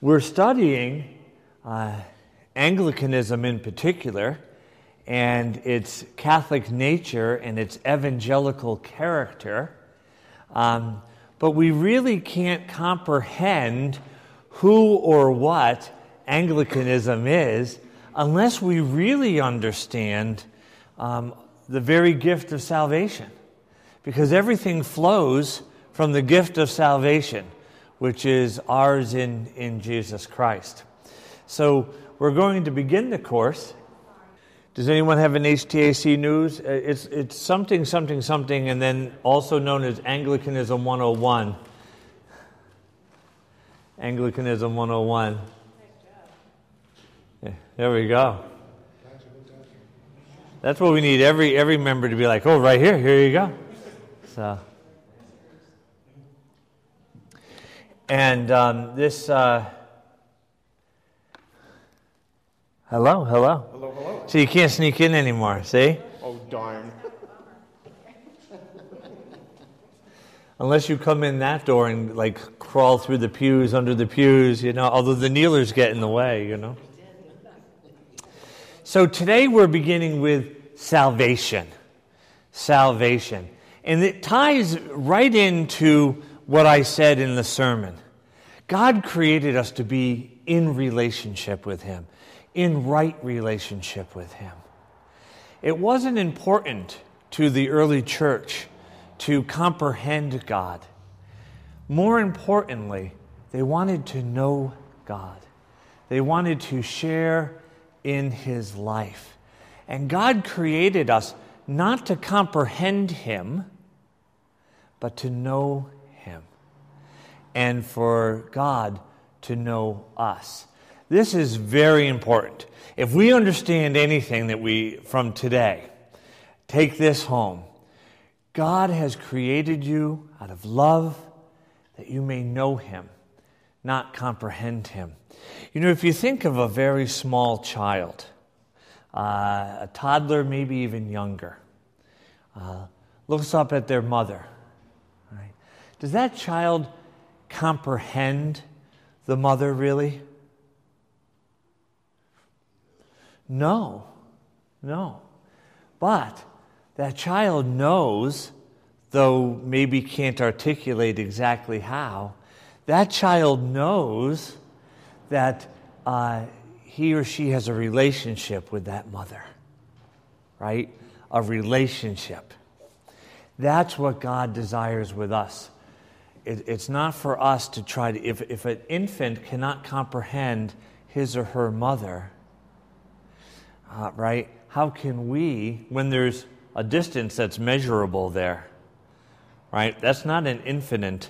We're studying uh, Anglicanism in particular and its Catholic nature and its evangelical character. Um, but we really can't comprehend who or what Anglicanism is unless we really understand um, the very gift of salvation. Because everything flows from the gift of salvation which is ours in, in Jesus Christ. So we're going to begin the course. Does anyone have an HTAC news? Uh, it's, it's something, something, something, and then also known as Anglicanism 101. Anglicanism 101. Yeah, there we go. That's what we need every, every member to be like, oh, right here, here you go. So. And um, this. Uh, hello, hello. Hello, hello. So you can't sneak in anymore, see? Oh, darn. Unless you come in that door and like crawl through the pews, under the pews, you know, although the kneelers get in the way, you know. So today we're beginning with salvation. Salvation. And it ties right into what I said in the sermon. God created us to be in relationship with Him, in right relationship with Him. It wasn't important to the early church to comprehend God. More importantly, they wanted to know God. They wanted to share in His life. And God created us not to comprehend Him, but to know and for God to know us. This is very important. If we understand anything that we from today, take this home. God has created you out of love that you may know him, not comprehend him. You know, if you think of a very small child, uh, a toddler, maybe even younger, uh, looks up at their mother, right? does that child comprehend the mother really? No, no. But that child knows, though maybe can't articulate exactly how, that child knows that uh, he or she has a relationship with that mother, right? A relationship. That's what God desires with us it, it's not for us to try to, if, if an infant cannot comprehend his or her mother, uh, right, how can we, when there's a distance that's measurable there, right? That's not an infinite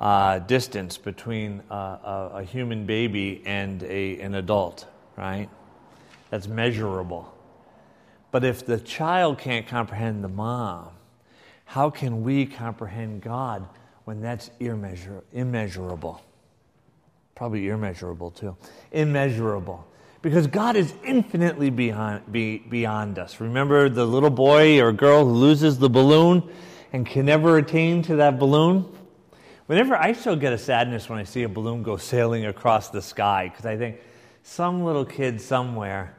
uh, distance between uh, a, a, human baby and a, an adult, right? That's measurable. But if the child can't comprehend the mom, how can we comprehend God when that's immeasur- immeasurable. Probably immeasurable too. Immeasurable. Because God is infinitely beyond, be, beyond us. Remember the little boy or girl who loses the balloon and can never attain to that balloon? Whenever I still get a sadness when I see a balloon go sailing across the sky, because I think some little kid somewhere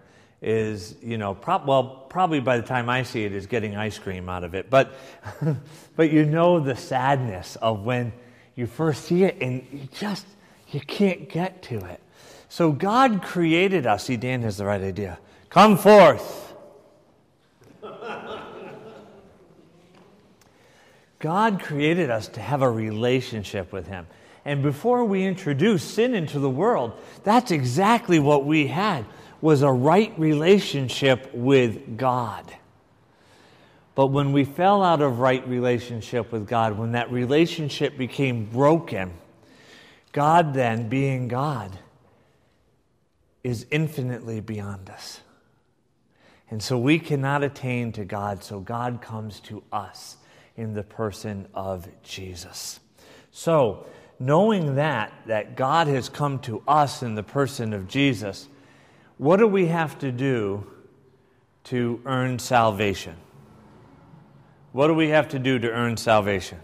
is, you know, prob- well, probably by the time I see it, is getting ice cream out of it. But, but you know the sadness of when you first see it and you just, you can't get to it. So God created us. See, Dan has the right idea. Come forth. God created us to have a relationship with Him. And before we introduced sin into the world, that's exactly what we had was a right relationship with God. But when we fell out of right relationship with God, when that relationship became broken, God then, being God, is infinitely beyond us. And so we cannot attain to God, so God comes to us in the person of Jesus. So, knowing that, that God has come to us in the person of Jesus, what do we have to do to earn salvation? What do we have to do to earn salvation?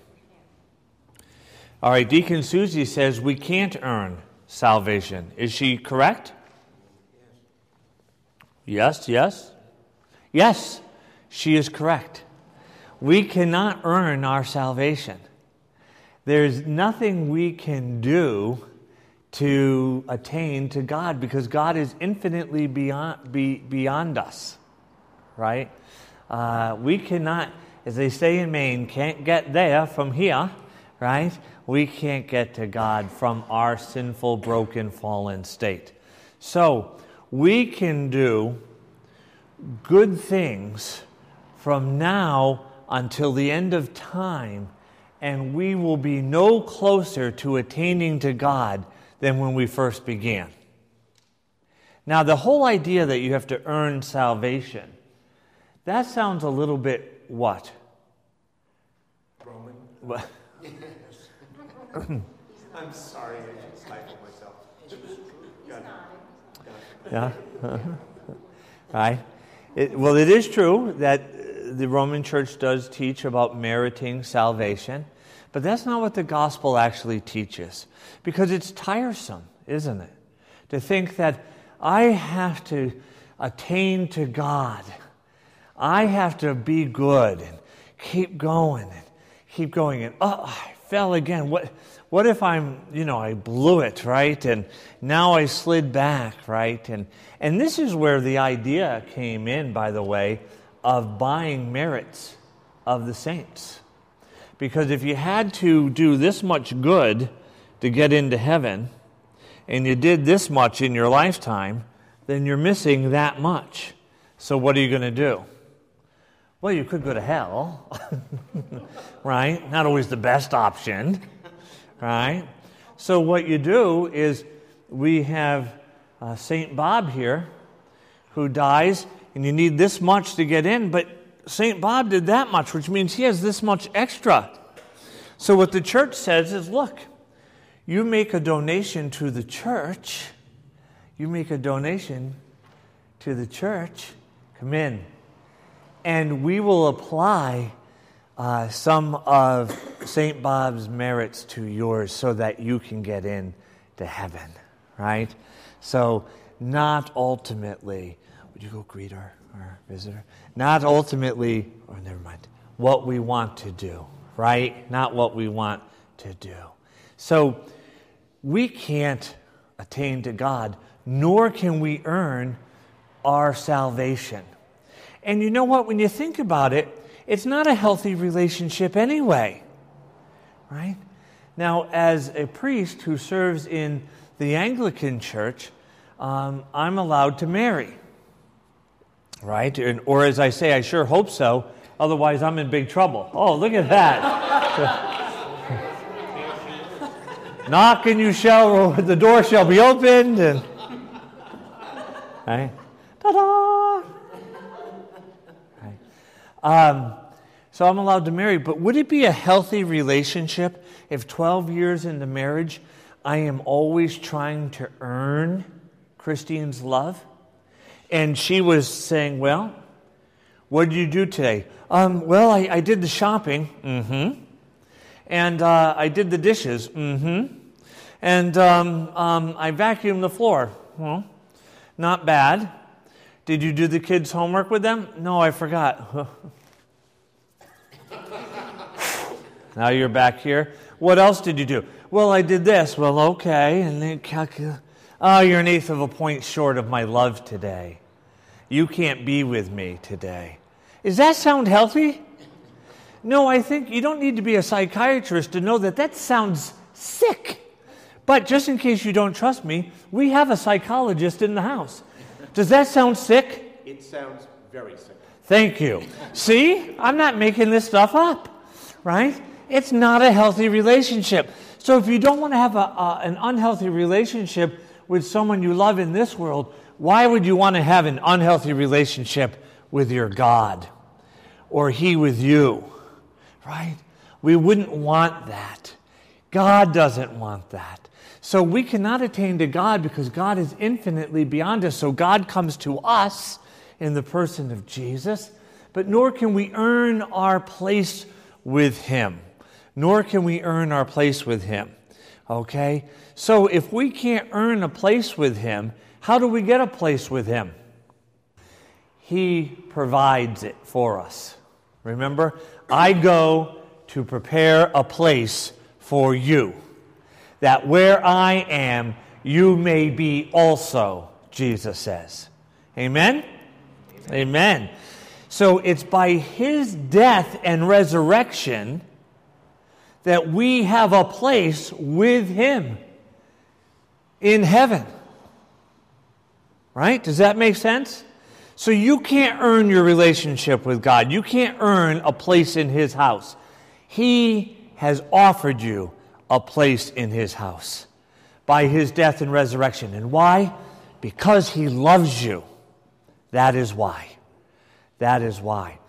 All right, Deacon Susie says we can't earn salvation. Is she correct? Yes, yes. Yes, she is correct. We cannot earn our salvation. There's nothing we can do to attain to God because God is infinitely beyond, be, beyond us, right? Uh, we cannot, as they say in Maine, can't get there from here, right? We can't get to God from our sinful, broken, fallen state. So we can do good things from now until the end of time, and we will be no closer to attaining to God than when we first began. Now, the whole idea that you have to earn salvation, that sounds a little bit what? Roman. What? I'm sorry, I stifled myself. Yeah? right? It, well, it is true that the Roman church does teach about meriting salvation, but that's not what the gospel actually teaches because it's tiresome, isn't it? To think that I have to attain to God, I have to be good and keep going and keep going. And oh, I fell again. What, what if I'm, you know, I blew it, right? And now I slid back, right? And, and this is where the idea came in, by the way, of buying merits of the saints. Because if you had to do this much good to get into heaven, and you did this much in your lifetime, then you're missing that much. So, what are you going to do? Well, you could go to hell, right? Not always the best option, right? So, what you do is we have uh, St. Bob here who dies, and you need this much to get in, but St. Bob did that much, which means he has this much extra. So, what the church says is look, you make a donation to the church, you make a donation to the church, come in, and we will apply uh, some of St. Bob's merits to yours so that you can get in to heaven, right? So, not ultimately, would you go greet our, our visitor? Not ultimately, or oh, never mind, what we want to do, right? Not what we want to do. So, we can't attain to God, nor can we earn our salvation. And you know what? When you think about it, it's not a healthy relationship anyway, right? Now, as a priest who serves in the Anglican Church, um, I'm allowed to marry, right? And, or as I say, I sure hope so. Otherwise, I'm in big trouble. Oh, look at that. Knock and you shall, the door shall be opened. And, right? Ta-da! Right. Um, so I'm allowed to marry, but would it be a healthy relationship if 12 years into marriage I am always trying to earn Christine's love? And she was saying, Well, what did you do today? Um, well, I, I, did the shopping. Mm hmm. And uh, I did the dishes. Mm hmm. And um, um, I vacuumed the floor. Well, not bad. Did you do the kids' homework with them? No, I forgot. now you're back here. What else did you do? Well, I did this. Well, okay. And then calculate. Oh, you're an eighth of a point short of my love today. You can't be with me today. Does that sound healthy? No, I think you don't need to be a psychiatrist to know that that sounds sick. But just in case you don't trust me, we have a psychologist in the house. Does that sound sick? It sounds very sick. Thank you. See, I'm not making this stuff up, right? It's not a healthy relationship. So if you don't want to have a, an unhealthy relationship with someone you love in this world, why would you want to have an unhealthy relationship with your God or He with you, right? We wouldn't want that. God doesn't want that. So we cannot attain to God because God is infinitely beyond us. So God comes to us in the person of Jesus, but nor can we earn our place with Him. Nor can we earn our place with Him. Okay? So if we can't earn a place with Him, how do we get a place with Him? He provides it for us. Remember, I go to prepare a place for you, that where I am, you may be also, Jesus says. Amen? Amen. Amen. So it's by his death and resurrection that we have a place with him in heaven. Right? Does that make sense? So you can't earn your relationship with God. You can't earn a place in his house. He has offered you a place in his house by his death and resurrection. And why? Because he loves you. That is why. That is why.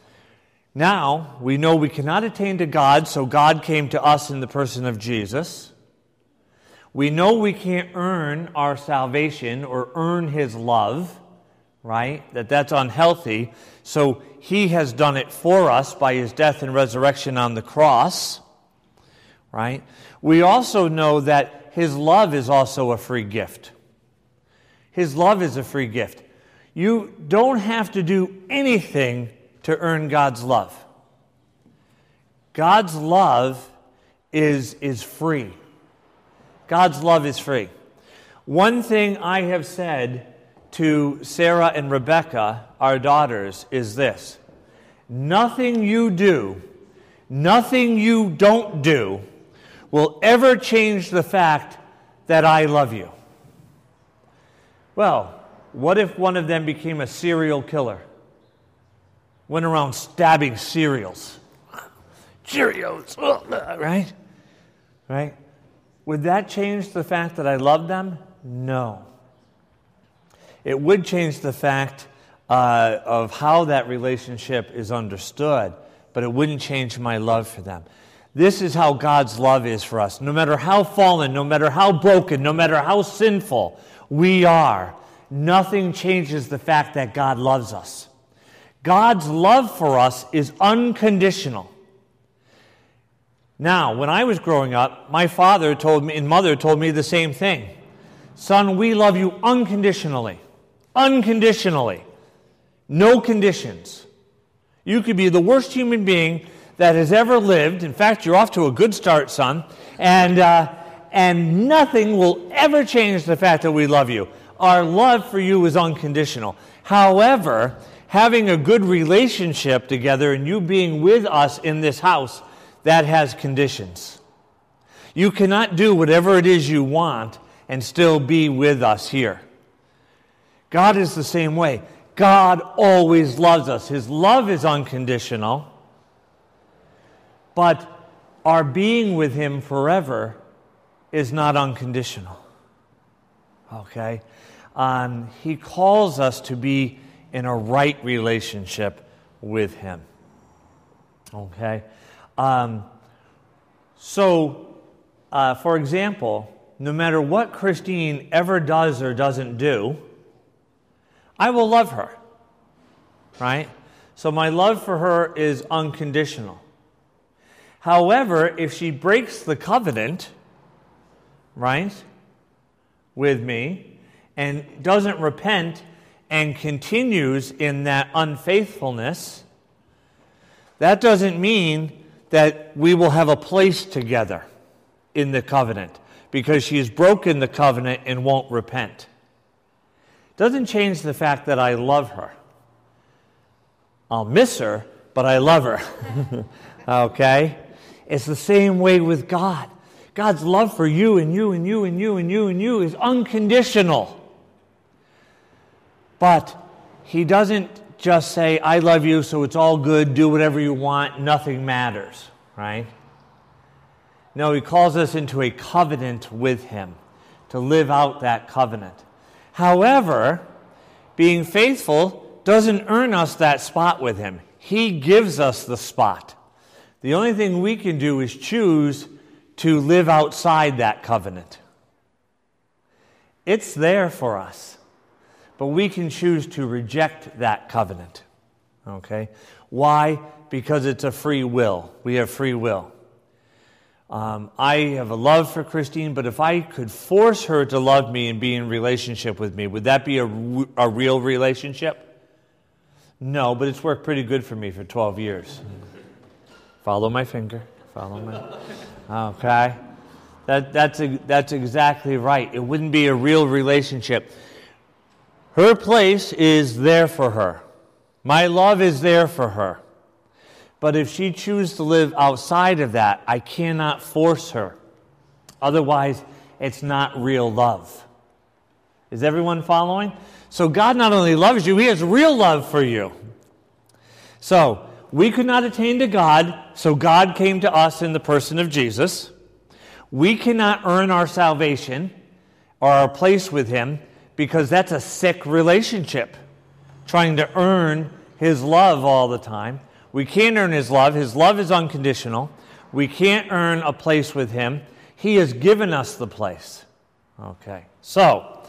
Now, we know we cannot attain to God, so God came to us in the person of Jesus. We know we can't earn our salvation or earn his love, right? That that's unhealthy. So he has done it for us by his death and resurrection on the cross, right? We also know that his love is also a free gift. His love is a free gift. You don't have to do anything to earn God's love. God's love is, is free. God's love is free. One thing I have said to Sarah and Rebecca, our daughters, is this nothing you do, nothing you don't do, will ever change the fact that I love you. Well, what if one of them became a serial killer? Went around stabbing cereals. Cheerios, right? Right? Would that change the fact that I love them? No. It would change the fact uh, of how that relationship is understood, but it wouldn't change my love for them. This is how God's love is for us. No matter how fallen, no matter how broken, no matter how sinful we are, nothing changes the fact that God loves us. God's love for us is unconditional. Now, when I was growing up, my father told me and mother told me the same thing. Son, we love you unconditionally. Unconditionally. No conditions. You could be the worst human being that has ever lived. In fact, you're off to a good start, son. And, uh, and nothing will ever change the fact that we love you. Our love for you is unconditional. However, having a good relationship together and you being with us in this house, that has conditions. You cannot do whatever it is you want and still be with us here. God is the same way. God always loves us. His love is unconditional. But our being with Him forever is not unconditional. Okay? Um, he calls us to be in a right relationship with Him. Okay? Um, so, uh, for example, no matter what Christine ever does or doesn't do, I will love her. Right? So, my love for her is unconditional. However, if she breaks the covenant, right, with me, and doesn't repent and continues in that unfaithfulness, that doesn't mean that we will have a place together in the covenant because she has broken the covenant and won't repent. Doesn't change the fact that I love her. I'll miss her, but I love her. okay? It's the same way with God. God's love for you and you and you and you and you and you is unconditional. But He doesn't just say, I love you, so it's all good, do whatever you want, nothing matters, right? No, He calls us into a covenant with Him to live out that covenant. However, being faithful doesn't earn us that spot with Him, He gives us the spot. The only thing we can do is choose to live outside that covenant. It's there for us, but we can choose to reject that covenant. Okay? Why? Because it's a free will. We have free will. Um, I have a love for Christine, but if I could force her to love me and be in relationship with me, would that be a, a real relationship? No, but it's worked pretty good for me for 12 years. Follow my finger. Follow my. Okay. That, that's, a, that's exactly right. It wouldn't be a real relationship. Her place is there for her. My love is there for her. But if she chooses to live outside of that, I cannot force her. Otherwise, it's not real love. Is everyone following? So God not only loves you, He has real love for you. So we could not attain to God, so God came to us in the person of Jesus. We cannot earn our salvation or our place with Him because that's a sick relationship, trying to earn His love all the time. We can't earn His love. His love is unconditional. We can't earn a place with Him. He has given us the place. Okay. So,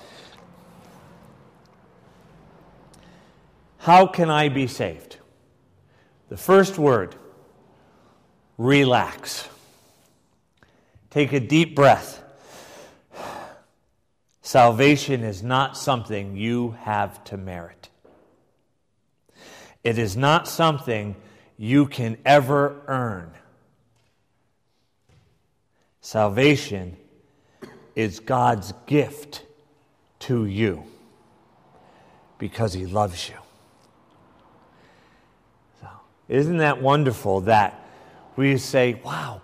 how can I be saved? The first word relax. Take a deep breath. Salvation is not something you have to merit. It is not something you can ever earn. Salvation is God's gift to you because He loves you. So, isn't that wonderful that we say, wow,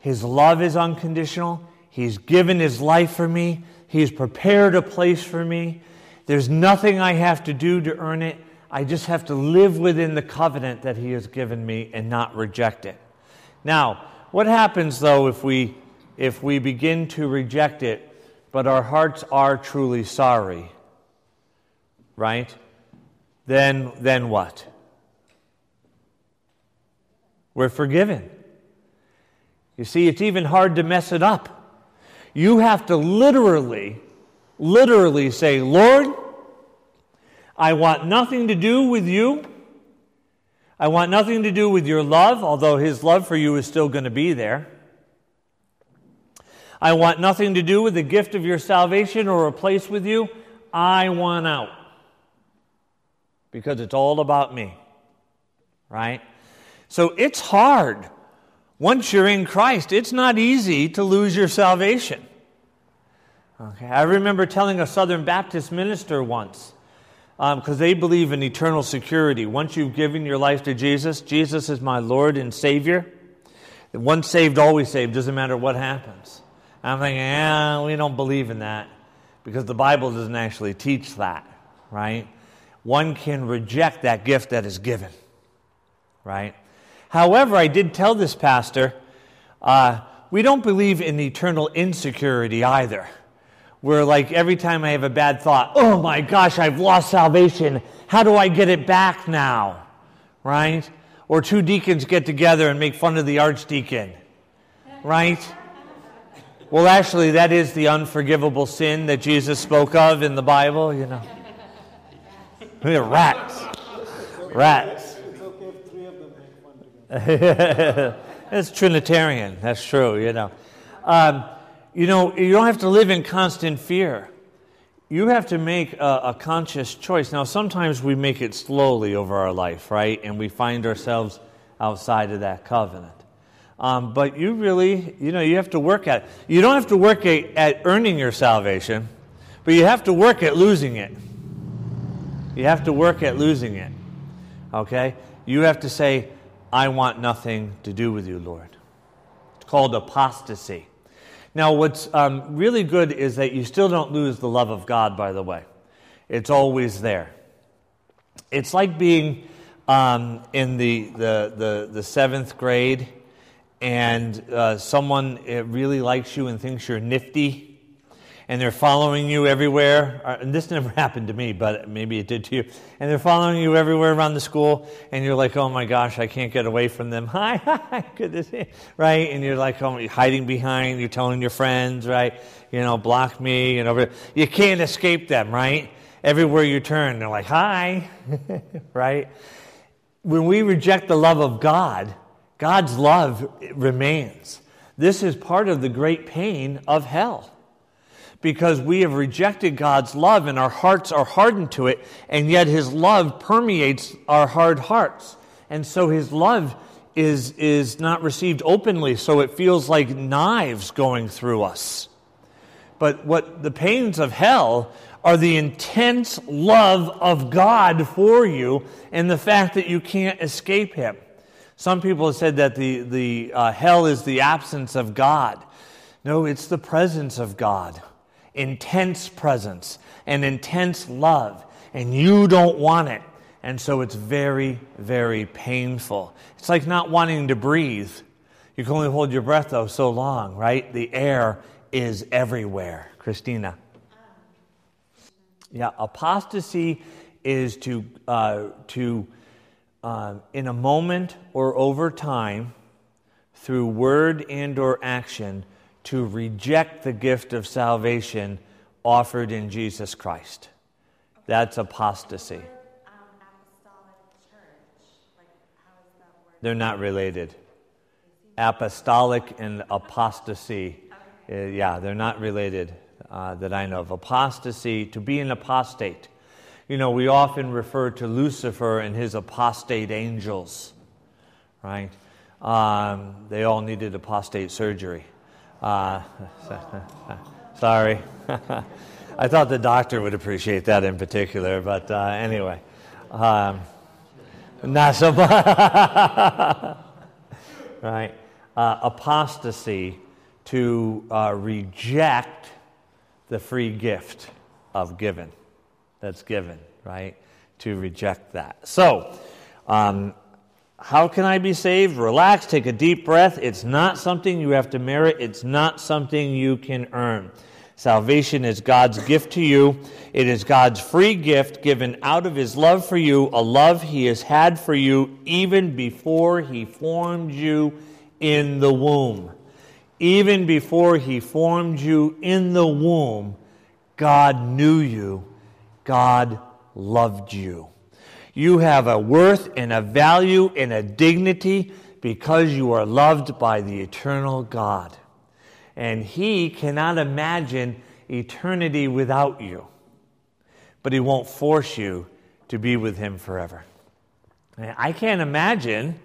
His love is unconditional? He's given His life for me, He's prepared a place for me. There's nothing I have to do to earn it. I just have to live within the covenant that He has given me and not reject it. Now, what happens though if we if we begin to reject it, but our hearts are truly sorry? Right? Then then what? We're forgiven. You see, it's even hard to mess it up. You have to literally, literally say, Lord, I want nothing to do with you. I want nothing to do with your love, although his love for you is still going to be there. I want nothing to do with the gift of your salvation or a place with you. I want out. Because it's all about me. Right? So it's hard. Once you're in Christ, it's not easy to lose your salvation. Okay, I remember telling a Southern Baptist minister once because um, they believe in eternal security. Once you've given your life to Jesus, Jesus is my Lord and Savior. Once saved, always saved, doesn't matter what happens. I'm thinking, yeah, we don't believe in that because the Bible doesn't actually teach that, right? One can reject that gift that is given, right? However, I did tell this pastor, uh, we don't believe in eternal insecurity either where like every time I have a bad thought, oh my gosh, I've lost salvation. How do I get it back now? Right? Or two deacons get together and make fun of the archdeacon. Right? Well, actually, that is the unforgivable sin that Jesus spoke of in the Bible, you know. Rats. Rats. It's Trinitarian. That's true, you know. Um, you know, you don't have to live in constant fear. You have to make a, a, conscious choice. Now, sometimes we make it slowly over our life, right? And we find ourselves outside of that covenant. Um, but you really, you know, you have to work at it. You don't have to work at, at earning your salvation, but you have to work at losing it. You have to work at losing it. Okay? You have to say, I want nothing to do with you, Lord. It's called apostasy. Now, what's um, really good is that you still don't lose the love of God, by the way. It's always there. It's like being um, in the, the, the, the, seventh grade and uh, someone uh, really likes you and thinks you're nifty and they're following you everywhere. Uh, and this never happened to me, but maybe it did to you. And they're following you everywhere around the school, and you're like, oh my gosh, I can't get away from them. Hi, hi, good. Right? And you're like, oh, you're hiding behind, you're telling your friends, right? You know, block me, and over. You can't escape them, right? Everywhere you turn, they're like, hi, right? When we reject the love of God, God's love remains. This is part of the great pain of hell because we have rejected God's love and our hearts are hardened to it, and yet His love permeates our hard hearts. And so His love is, is not received openly, so it feels like knives going through us. But what the pains of hell are the intense love of God for you and the fact that you can't escape Him. Some people have said that the, the uh, hell is the absence of God. No, it's the presence of God. Intense presence and intense love. And you don't want it. And so it's very, very painful. It's like not wanting to breathe. You can only hold your breath, though, so long, right? The air is everywhere. Christina. Yeah, apostasy is to, uh, to uh, in a moment or over time, through word and or action, to reject the gift of salvation offered in Jesus Christ. That's apostasy. They're not related. Apostolic and apostasy, uh, yeah, they're not related uh, that I know of. Apostasy, to be an apostate. You know, we often refer to Lucifer and his apostate angels, right? Um, they all needed apostate surgery. Uh, sorry. I thought the doctor would appreciate that in particular, but uh, anyway. Um, not so much. right? Uh, apostasy to uh, reject the free gift of given that's given, right? To reject that. So, um, how can I be saved? Relax, take a deep breath. It's not something you have to merit, it's not something you can earn. Salvation is God's gift to you. It is God's free gift given out of His love for you, a love He has had for you even before He formed you in the womb. Even before He formed you in the womb, God knew you, God loved you. You have a worth and a value and a dignity because you are loved by the eternal God and he cannot imagine eternity without you. But he won't force you to be with him forever. I can't imagine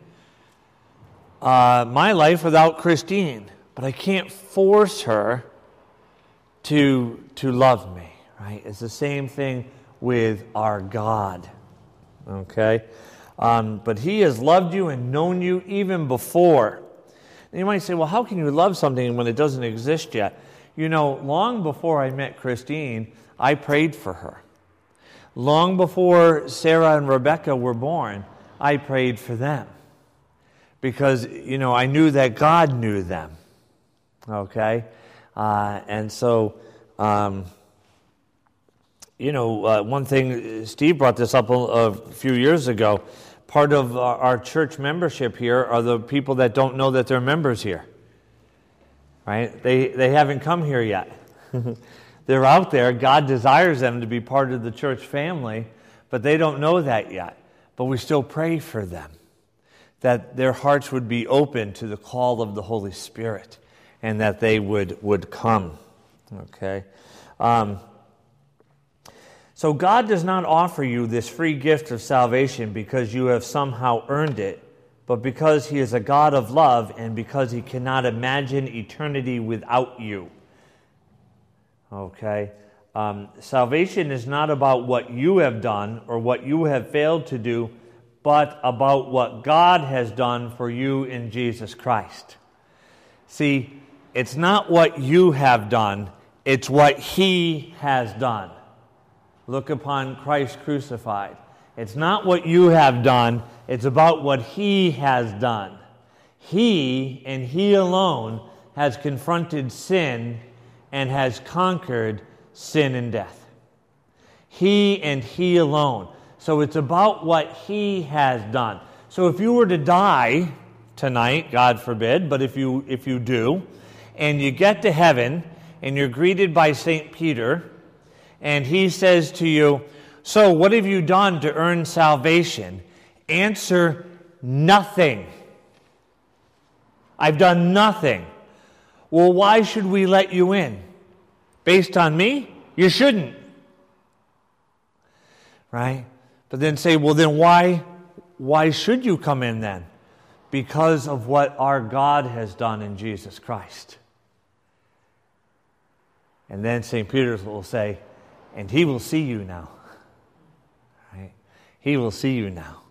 uh, my life without Christine, but I can't force her to, to love me, right? It's the same thing with our God, okay? Um, but he has loved you and known you even before and you might say, well, how can you love something when it doesn't exist yet? You know, long before I met Christine, I prayed for her. Long before Sarah and Rebecca were born, I prayed for them. Because, you know, I knew that God knew them. Okay? Uh, and so, um, you know, uh, one thing, Steve brought this up a, a few years ago part of our church membership here are the people that don't know that they're members here. Right? They, they haven't come here yet. they're out there. God desires them to be part of the church family, but they don't know that yet. But we still pray for them that their hearts would be open to the call of the Holy Spirit and that they would, would come. Okay? Um, so God does not offer you this free gift of salvation because you have somehow earned it, but because He is a God of love and because He cannot imagine eternity without you. Okay? Um, salvation is not about what you have done or what you have failed to do, but about what God has done for you in Jesus Christ. See, it's not what you have done, it's what He has done. Look upon Christ crucified. It's not what you have done, it's about what He has done. He and He alone has confronted sin and has conquered sin and death. He and He alone. So it's about what He has done. So if you were to die tonight, God forbid, but if you, if you do, and you get to heaven and you're greeted by St. Peter, and he says to you, So what have you done to earn salvation? Answer, Nothing. I've done nothing. Well, why should we let you in? Based on me? You shouldn't. Right? But then say, well, then why, why should you come in then? Because of what our God has done in Jesus Christ. And then St. Peter will say, and he will see you now. Right? He will see you now.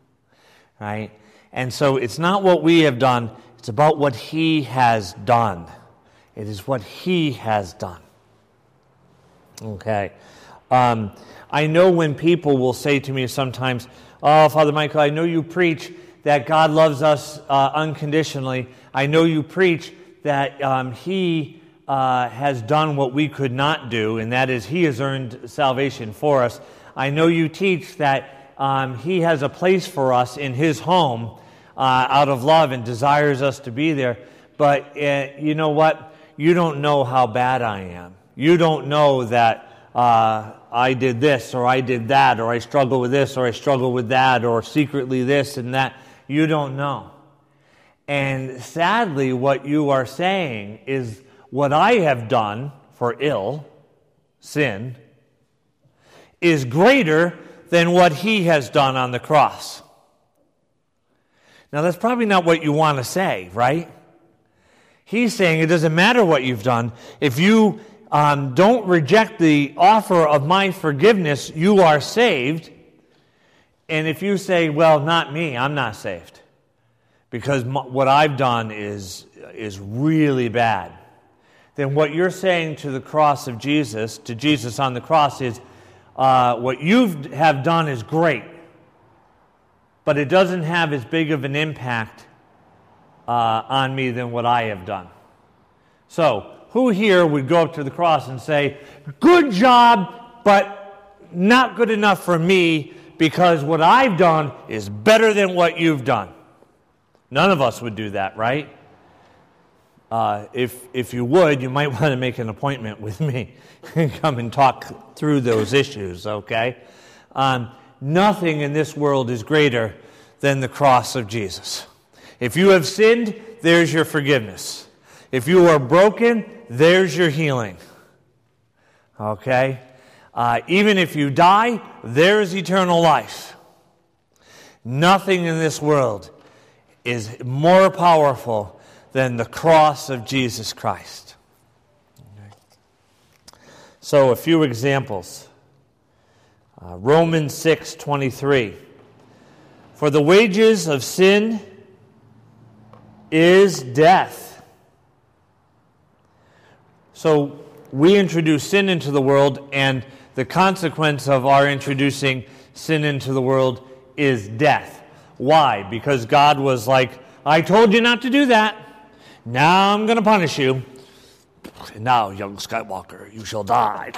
Right? And so it's not what we have done, it's about what he has done. It is what he has done. Okay. Um, I know when people will say to me sometimes, Oh, Father Michael, I know you preach that God loves us uh, unconditionally. I know you preach that um, He uh, has done what we could not do, and that is He has earned salvation for us. I know you teach that um, He has a place for us in His home uh, out of love and desires us to be there. But uh, you know what? You don't know how bad I am. You don't know that uh, I did this or I did that or I struggle with this or I struggle with that or secretly this and that. You don't know. And sadly, what you are saying is what I have done for ill, sin, is greater than what he has done on the cross. Now, that's probably not what you want to say, right? He's saying it doesn't matter what you've done. If you um, don't reject the offer of my forgiveness, you are saved. And if you say, well, not me, I'm not saved, because what I've done is, is really bad then what you're saying to the cross of Jesus, to Jesus on the cross, is uh, what you have done is great, but it doesn't have as big of an impact uh, on me than what I have done. So, who here would go up to the cross and say, Good job, but not good enough for me because what I've done is better than what you've done? None of us would do that, right? Uh, if, if you would, you might want to make an appointment with me and come and talk through those issues, okay? Um, nothing in this world is greater than the cross of Jesus. If you have sinned, there's your forgiveness. If you are broken, there's your healing. Okay? Uh, even if you die, there's eternal life. Nothing in this world is more powerful than the cross of Jesus Christ. So, a few examples. Uh, Romans 6 23. For the wages of sin is death. So, we introduce sin into the world, and the consequence of our introducing sin into the world is death. Why? Because God was like, I told you not to do that. Now I'm going to punish you. Now, young Skywalker, you shall die.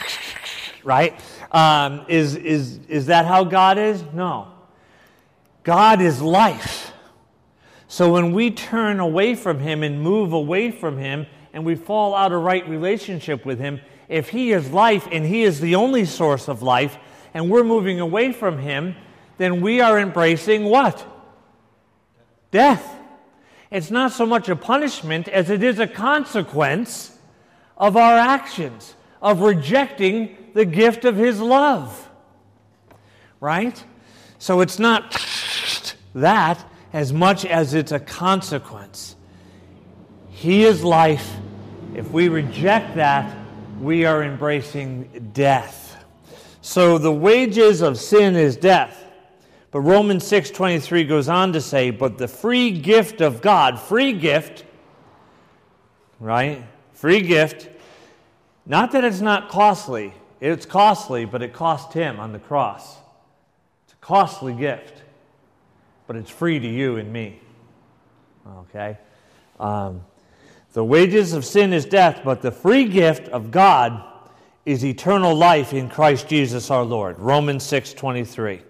right? Um, is, is, is that how God is? No. God is life. So when we turn away from Him and move away from Him and we fall out of right relationship with Him, if He is life and He is the only source of life and we're moving away from Him, then we are embracing what? Death. It's not so much a punishment as it is a consequence of our actions, of rejecting the gift of His love. Right? So it's not that as much as it's a consequence. He is life. If we reject that, we are embracing death. So the wages of sin is death. But Romans 6:23 goes on to say, "But the free gift of God, free gift, right? Free gift, not that it's not costly. It's costly, but it cost him on the cross. It's a costly gift, but it's free to you and me. Okay? Um, the wages of sin is death, but the free gift of God is eternal life in Christ Jesus our Lord. Romans 6:23.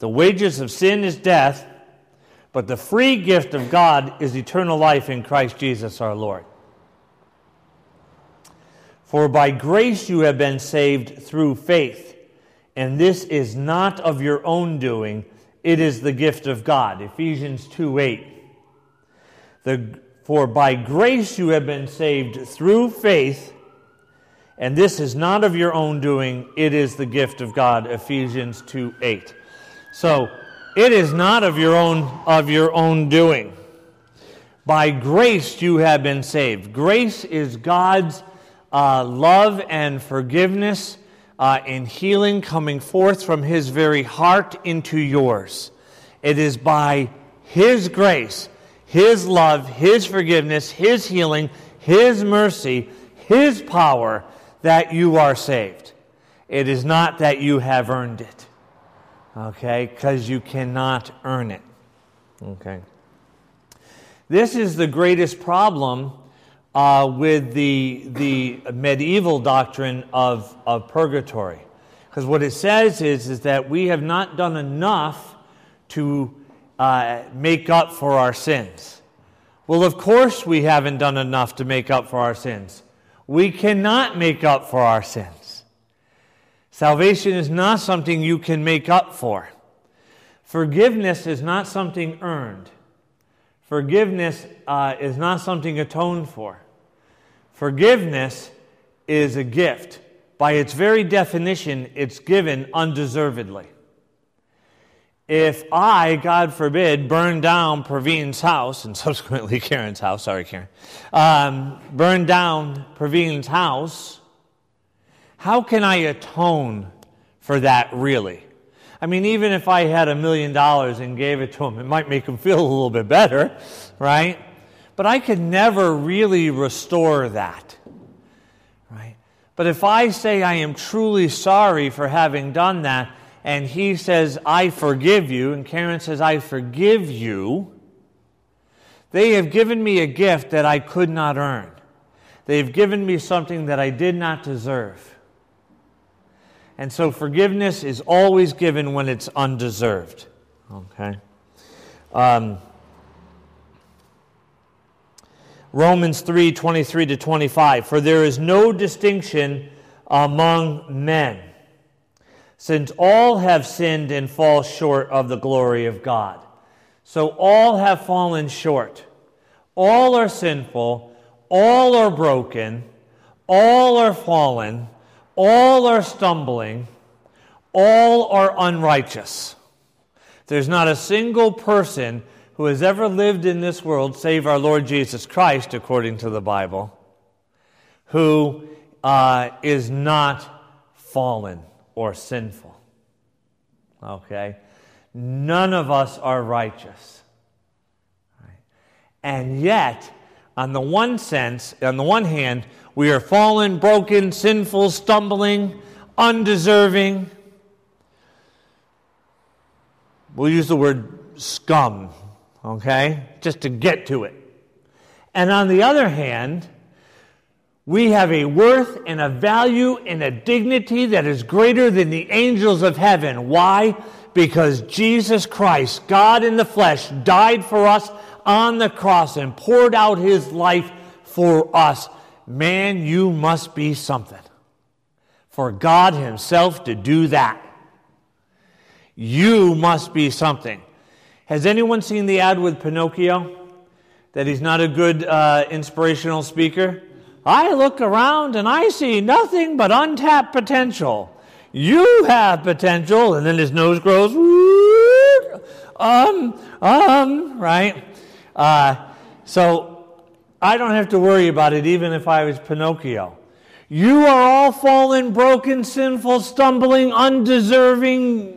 The wages of sin is death, but the free gift of God is eternal life in Christ Jesus our Lord. For by grace you have been saved through faith, and this is not of your own doing, it is the gift of God. Ephesians 2 8. The, For by grace you have been saved through faith, and this is not of your own doing, it is the gift of God. Ephesians 2 8. So it is not of your own of your own doing. By grace you have been saved. Grace is God's uh, love and forgiveness uh, in healing coming forth from His very heart into yours. It is by His grace, His love, His forgiveness, His healing, His mercy, His power that you are saved. It is not that you have earned it, okay? Because you cannot earn it, okay? This is the greatest problem uh, with the, the medieval doctrine of, of purgatory. Because what it says is, is that we have not done enough to uh, make up for our sins. Well, of course, we haven't done enough to make up for our sins. We cannot make up for our sins. Salvation is not something you can make up for. Forgiveness is not something earned. Forgiveness uh, is not something atoned for. Forgiveness is a gift. By its very definition, it's given undeservedly. If I, God forbid, burn down Praveen's house, and subsequently Karen's house, sorry, Karen, um, burn down Praveen's house, how can I atone for that really? I mean, even if I had a million dollars and gave it to him, it might make him feel a little bit better, right? But I could never really restore that, right? But if I say I am truly sorry for having done that, and he says, I forgive you, and Karen says, I forgive you, they have given me a gift that I could not earn. They've given me something that I did not deserve. And so forgiveness is always given when it's undeserved. Okay? Um, Romans 3 23 to 25. For there is no distinction among men, since all have sinned and fall short of the glory of God. So all have fallen short. All are sinful. All are broken. All are fallen all are stumbling, all are unrighteous. There's not a single person who has ever lived in this world, save our Lord Jesus Christ, according to the Bible, who uh, is not fallen or sinful. Okay? None of us are righteous. And yet, on the one sense, on the one hand, we are fallen, broken, sinful, stumbling, undeserving. We'll use the word scum, okay, just to get to it. And on the other hand, we have a worth and a value and a dignity that is greater than the angels of heaven. Why? Because Jesus Christ, God in the flesh, died for us on the cross and poured out his life for us Man, you must be something. For God Himself to do that. You must be something. Has anyone seen the ad with Pinocchio? That he's not a good uh, inspirational speaker? I look around and I see nothing but untapped potential. You have potential, and then his nose grows. Um, um, right? Uh, so I don't have to worry about it even if I was Pinocchio. You are all fallen, broken, sinful, stumbling, undeserving.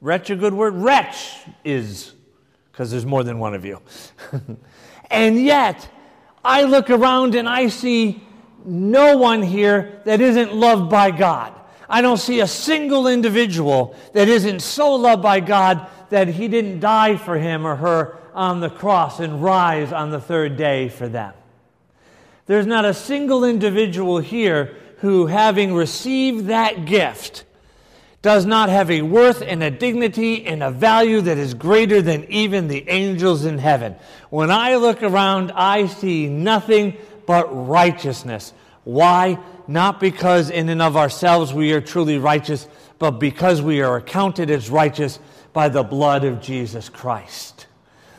Wretch a good word? Wretch is, because there's more than one of you. and yet, I look around and I see no one here that isn't loved by God. I don't see a single individual that isn't so loved by God that He didn't die for him or her on the cross and rise on the third day for them. There's not a single individual here who, having received that gift, does not have a worth and a dignity and a value that is greater than even the angels in heaven. When I look around, I see nothing but righteousness. Why? Not because in and of ourselves we are truly righteous, but because we are accounted as righteous by the blood of Jesus Christ.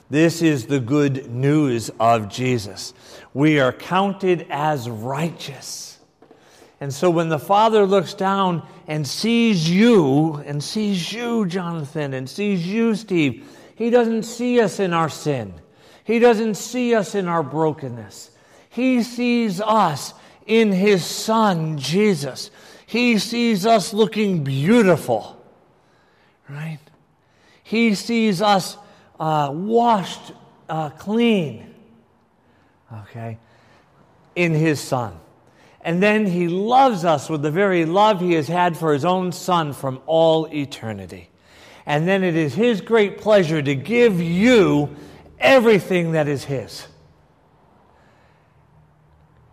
This is the good news of Jesus. We are counted as righteous. And so when the Father looks down and sees you, and sees you, Jonathan, and sees you, Steve, He doesn't see us in our sin. He doesn't see us in our brokenness. He sees us in His Son, Jesus. He sees us looking beautiful, right? He sees us uh, washed uh, clean, okay, in His Son. And then He loves us with the very love He has had for His own Son from all eternity. And then it is His great pleasure to give you everything that is His.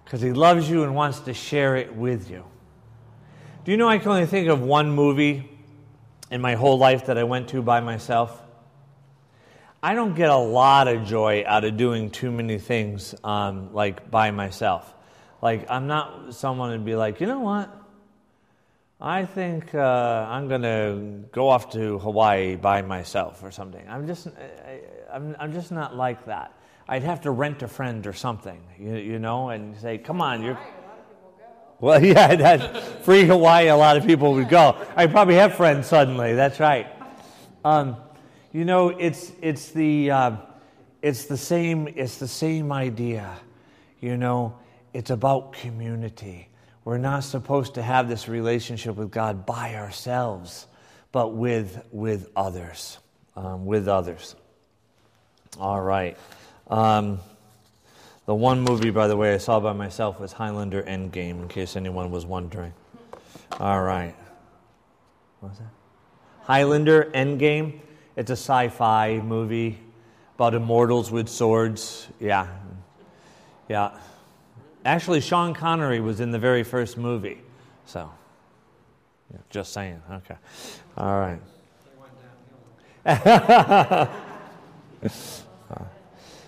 Because He loves you and wants to share it with you. Do you know I can only think of one movie in my whole life that I went to by myself? I don't get a lot of joy out of doing too many things um, like by myself. Like, I'm not someone to be like, you know what? I think uh, I'm going to go off to Hawaii by myself or something. I'm just, I, I'm, I'm just not like that. I'd have to rent a friend or something, you, you know, and say, come on, you're. Well, yeah, that free Hawaii, a lot of people would go. I probably have friends suddenly. That's right. Um, you know, it's it's the uh, it's the same it's the same idea. You know, it's about community. We're not supposed to have this relationship with God by ourselves, but with with others, um, with others. All right. Um, the one movie, by the way, I saw by myself was Highlander Endgame, in case anyone was wondering. All right. What was that? Highlander Endgame. It's a sci fi movie about immortals with swords. Yeah. Yeah. Actually, Sean Connery was in the very first movie. So, yeah, just saying. Okay. All right.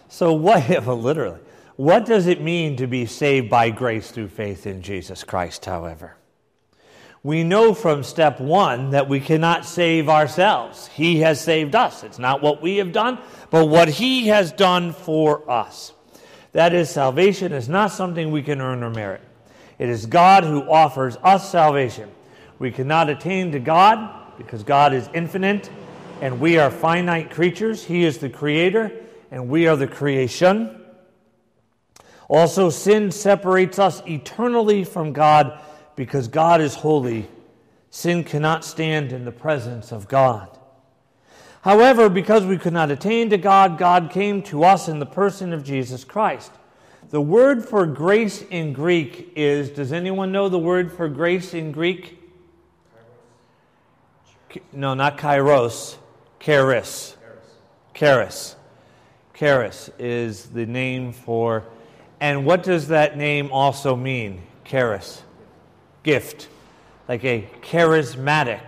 so, what, literally, what does it mean to be saved by grace through faith in Jesus Christ, however? We know from step one that we cannot save ourselves. He has saved us. It's not what we have done, but what He has done for us. That is, salvation is not something we can earn or merit. It is God who offers us salvation. We cannot attain to God because God is infinite and we are finite creatures. He is the creator and we are the creation. Also, sin separates us eternally from God because God is holy, sin cannot stand in the presence of God. However, because we could not attain to God, God came to us in the person of Jesus Christ. The word for grace in Greek is does anyone know the word for grace in Greek? No, not kairos, charis. Charis. Charis is the name for, and what does that name also mean? Charis gift, like a charismatic,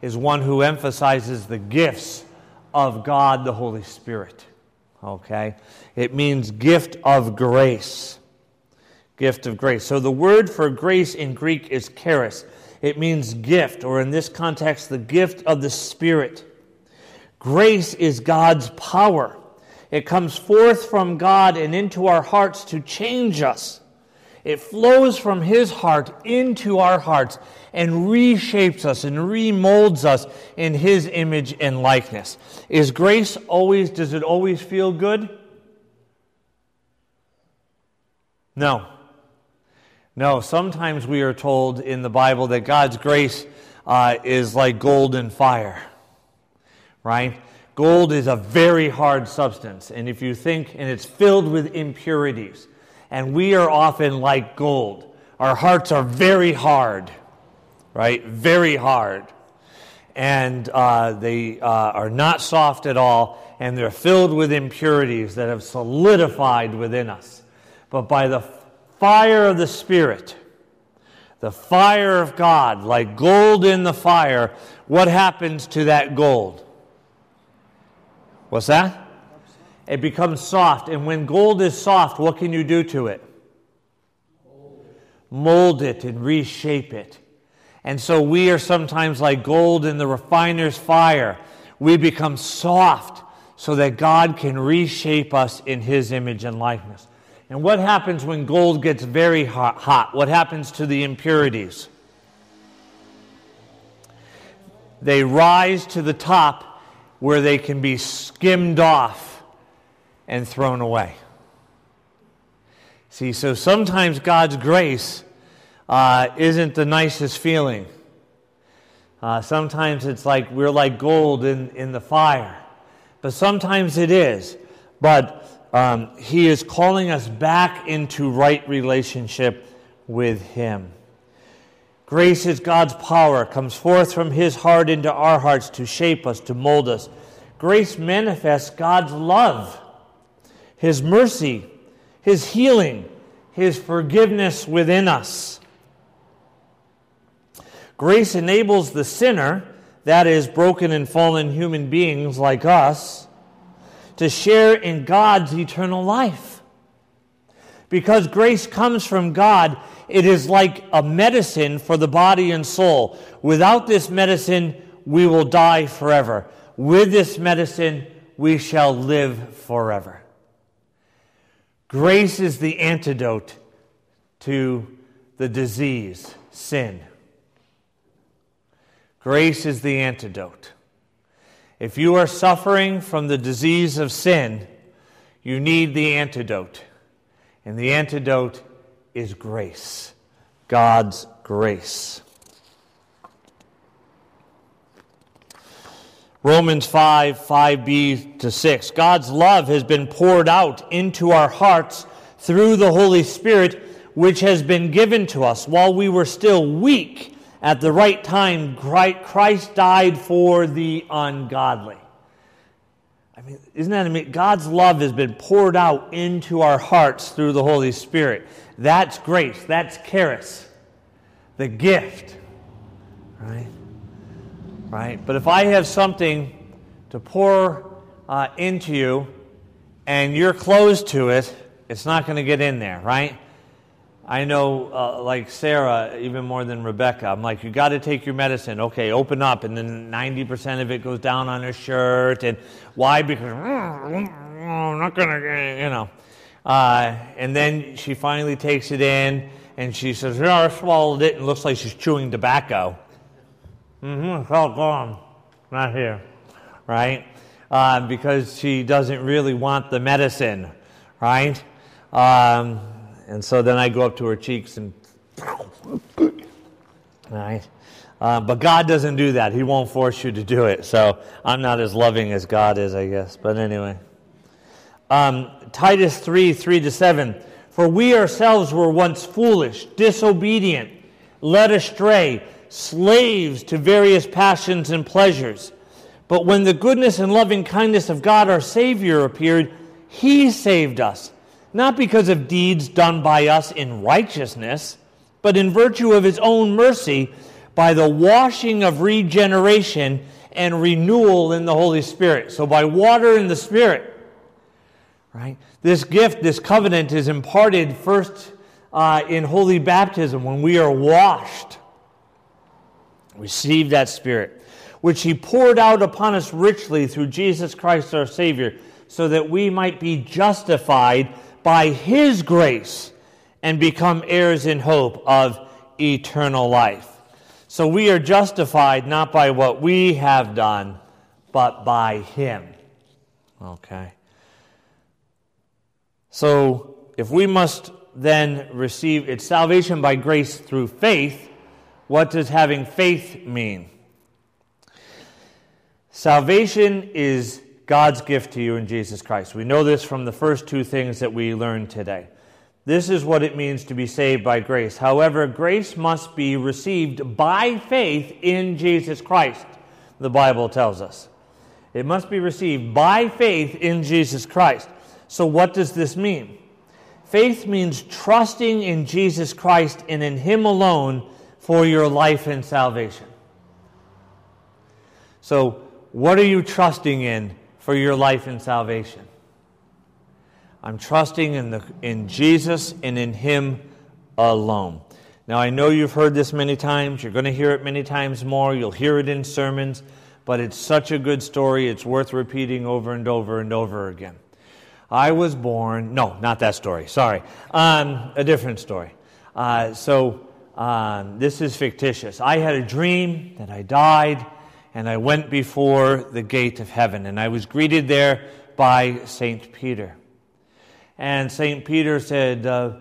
is one who emphasizes the gifts of God the Holy Spirit. Okay? It means gift of grace. Gift of grace. So the word for grace in Greek is charis. It means gift, or in this context, the gift of the Spirit. Grace is God's power. It comes forth from God and into our hearts to change us. It flows from His heart into our hearts and reshapes us and remolds us in His image and likeness. Is grace always, does it always feel good? No. No, sometimes we are told in the Bible that God's grace uh, is like gold and fire, right? Gold is a very hard substance, and if you think, and it's filled with impurities and we are often like gold. Our hearts are very hard, right? Very hard. And uh, they uh, are not soft at all, and they're filled with impurities that have solidified within us. But by the fire of the Spirit, the fire of God, like gold in the fire, what happens to that gold? What's that? It becomes soft. And when gold is soft, what can you do to it? Mold it and reshape it. And so we are sometimes like gold in the refiner's fire. We become soft, so that God can reshape us in His image and likeness. And what happens when gold gets very hot? What happens to the impurities? They rise to the top where they can be skimmed off and thrown away. See, so sometimes God's grace uh, isn't the nicest feeling. Uh, sometimes it's like we're like gold in, in the fire but sometimes it is. But um, He is calling us back into right relationship with Him. Grace is God's power, comes forth from His heart into our hearts to shape us, to mold us. Grace manifests God's love, His mercy, His healing, His forgiveness within us. Grace enables the sinner that is, broken and fallen human beings like us, to share in God's eternal life. Because grace comes from God, it is like a medicine for the body and soul. Without this medicine, we will die forever. With this medicine, we shall live forever. Grace is the antidote to the disease, sin. Grace is the antidote. If you are suffering from the disease of sin, you need the antidote. And the antidote is grace, God's grace. Romans 5, 5b to 6. God's love has been poured out into our hearts through the Holy Spirit, which has been given to us while we were still weak at the right time, Christ died for the ungodly. I mean, isn't that amazing? God's love has been poured out into our hearts through the Holy Spirit. That's grace. That's charis, the gift. Right? Right? But if I have something to pour uh, into you and you're closed to it, it's not going to get in there, right? I know, uh, like Sarah, even more than Rebecca, I'm like, you got to take your medicine. Okay, open up. And then 90% of it goes down on her shirt. And why? Because I'm not going to, you know. Uh, and then she finally takes it in and she says, Yeah, I swallowed it. And it looks like she's chewing tobacco. Mm-hmm, it's all gone. Not here. Right? Uh, because she doesn't really want the medicine. Right? Um, and so then I go up to her cheeks and, right? Uh, but God doesn't do that. He won't force you to do it. So I'm not as loving as God is, I guess. But anyway. Um, Titus 3 3 to 7. For we ourselves were once foolish, disobedient, led astray, slaves to various passions and pleasures. But when the goodness and loving kindness of God our Savior appeared, He saved us not because of deeds done by us in righteousness, but in virtue of his own mercy by the washing of regeneration and renewal in the Holy Spirit. So by water and the Spirit. Right? This gift, this covenant is imparted first uh, in holy baptism when we are washed. Receive that Spirit, which He poured out upon us richly through Jesus Christ our Savior, so that we might be justified by His grace and become heirs in hope of eternal life. So we are justified not by what we have done, but by Him. Okay. So if we must then receive its salvation by grace through faith, what does having faith mean? Salvation is God's gift to you in Jesus Christ. We know this from the first two things that we learned today. This is what it means to be saved by grace. However, grace must be received by faith in Jesus Christ, the Bible tells us. It must be received by faith in Jesus Christ. So, what does this mean? Faith means trusting in Jesus Christ and in Him alone for your life and salvation. So, what are you trusting in for your life and salvation. I'm trusting in, the, in Jesus and in Him alone. Now, I know you've heard this many times. You're going to hear it many times more. You'll hear it in sermons. but it's such a good story, it's worth repeating over and over and over again. I was born, no, not that story, sorry, um, a different story. Uh, so um, this is fictitious. I had a dream that I died and I went before the gate of heaven, and I was greeted there by St. Peter. And St. Peter said, uh,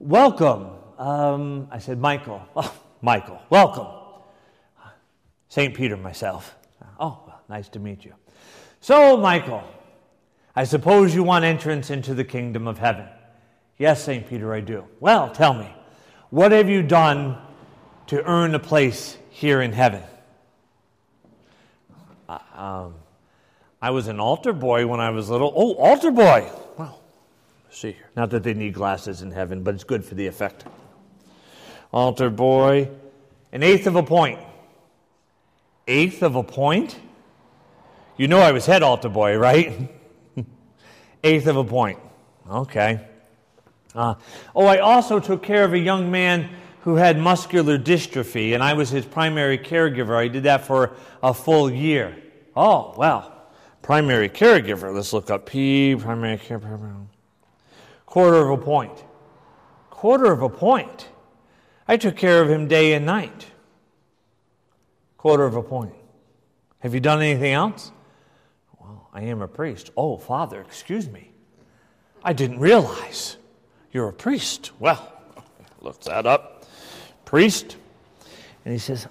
Welcome. Um, I said, Michael. Oh, Michael, welcome. St. Peter, myself. Oh, well, nice to meet you. So, Michael, I suppose you want entrance into the kingdom of heaven. Yes, St. Peter, I do. Well, tell me, what have you done to earn a place here in heaven? Uh, um, I was an altar boy when I was little. Oh, altar boy! Well, see here. Not that they need glasses in heaven, but it's good for the effect. Altar boy, an eighth of a point. Eighth of a point? You know I was head altar boy, right? eighth of a point. Okay. Uh, oh, I also took care of a young man who had muscular dystrophy, and I was his primary caregiver. I did that for a full year. Oh, well, primary caregiver. Let's look up P, primary care. Quarter of a point. Quarter of a point. I took care of him day and night. Quarter of a point. Have you done anything else? Well, I am a priest. Oh, Father, excuse me. I didn't realize you're a priest. Well, look that up priest. And he says,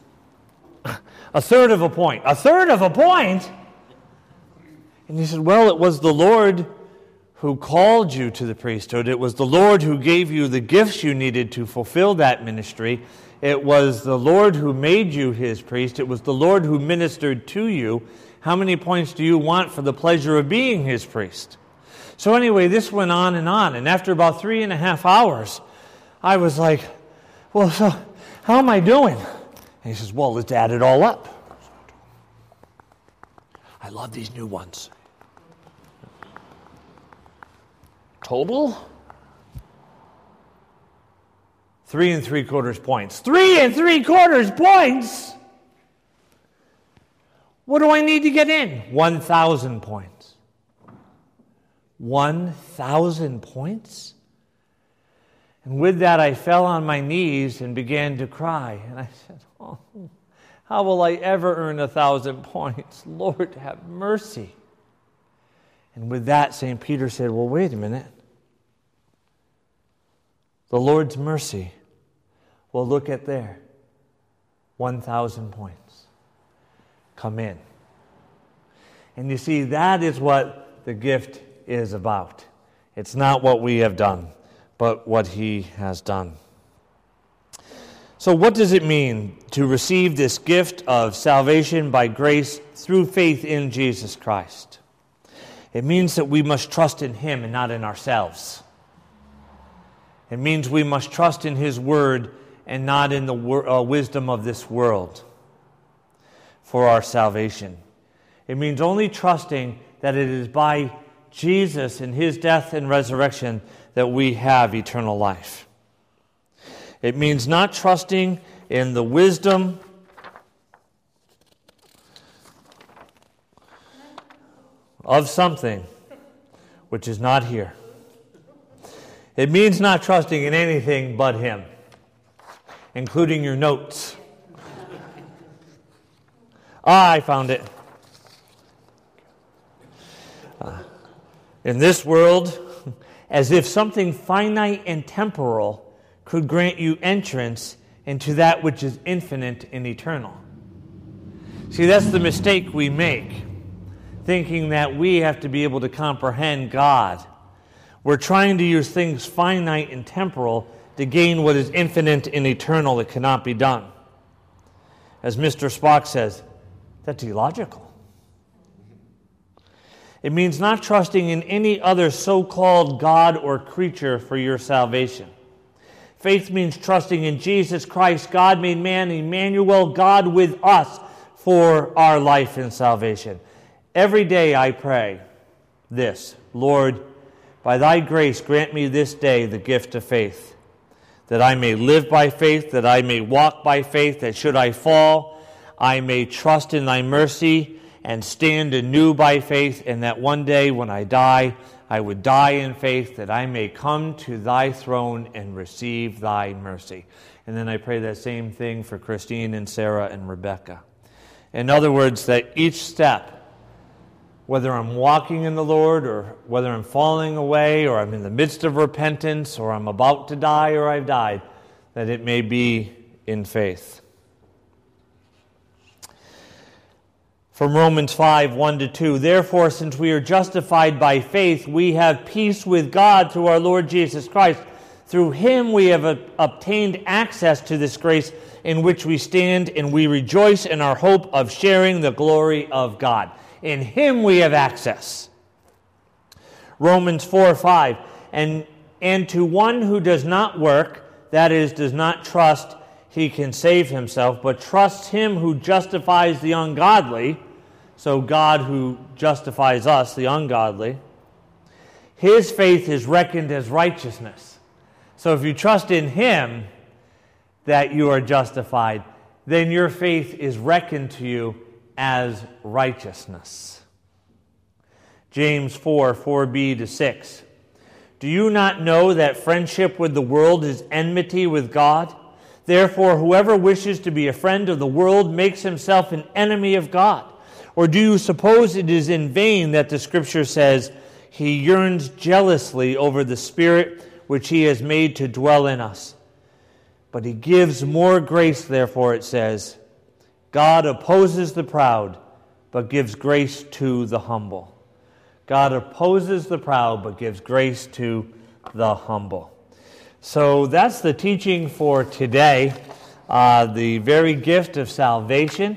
A third of a point. A third of a point? And he said, Well, it was the Lord who called you to the priesthood. It was the Lord who gave you the gifts you needed to fulfill that ministry. It was the Lord who made you his priest. It was the Lord who ministered to you. How many points do you want for the pleasure of being his priest? So, anyway, this went on and on. And after about three and a half hours, I was like, Well, so how am I doing? And he says, Well, let's add it all up. I love these new ones. Total? Three and three quarters points. Three and three quarters points? What do I need to get in? 1,000 points. 1,000 points? And with that, I fell on my knees and began to cry. And I said, Oh, how will I ever earn a thousand points? Lord, have mercy. And with that, St. Peter said, Well, wait a minute. The Lord's mercy. Well, look at there 1,000 points. Come in. And you see, that is what the gift is about. It's not what we have done but what he has done. So, what does it mean to receive this gift of salvation by grace through faith in Jesus Christ? It means that we must trust in him and not in ourselves. It means we must trust in his word and not in the uh, wisdom of this world for our salvation. It means only trusting that it is by Jesus in his death and resurrection that we have eternal life. It means not trusting in the wisdom of something which is not here. It means not trusting in anything but Him, including your notes. I found it. In this world, as if something finite and temporal could grant you entrance into that which is infinite and eternal. See, that's the mistake we make, thinking that we have to be able to comprehend God. We're trying to use things finite and temporal to gain what is infinite and eternal that cannot be done. As Mr. Spock says, that's illogical. It means not trusting in any other so called God or creature for your salvation. Faith means trusting in Jesus Christ, God made man, Emmanuel, God with us for our life and salvation. Every day I pray this Lord, by thy grace, grant me this day the gift of faith, that I may live by faith, that I may walk by faith, that should I fall, I may trust in thy mercy and stand anew by faith, and that one day when I die, I would die in faith, that I may come to thy throne and receive thy mercy. And then I pray that same thing for Christine and Sarah and Rebecca. In other words, that each step, whether I'm walking in the Lord or whether I'm falling away or I'm in the midst of repentance or I'm about to die or I've died, that it may be in faith. From Romans 5 1 to 2. Therefore, since we are justified by faith, we have peace with God through our Lord Jesus Christ. Through him we have obtained access to this grace in which we stand, and we rejoice in our hope of sharing the glory of God. In him we have access. Romans 4 5. And, and to one who does not work, that is, does not trust he can save himself, but trusts him who justifies the ungodly, so God who justifies us, the ungodly, his faith is reckoned as righteousness. So if you trust in him that you are justified, then your faith is reckoned to you as righteousness. James 4 4b to 6. Do you not know that friendship with the world is enmity with God? Therefore, whoever wishes to be a friend of the world makes himself an enemy of God. Or do you suppose it is in vain that the scripture says, He yearns jealously over the Spirit which He has made to dwell in us? But He gives more grace, therefore, it says, God opposes the proud, but gives grace to the humble. God opposes the proud, but gives grace to the humble. So that's the teaching for today. Uh, the very gift of salvation.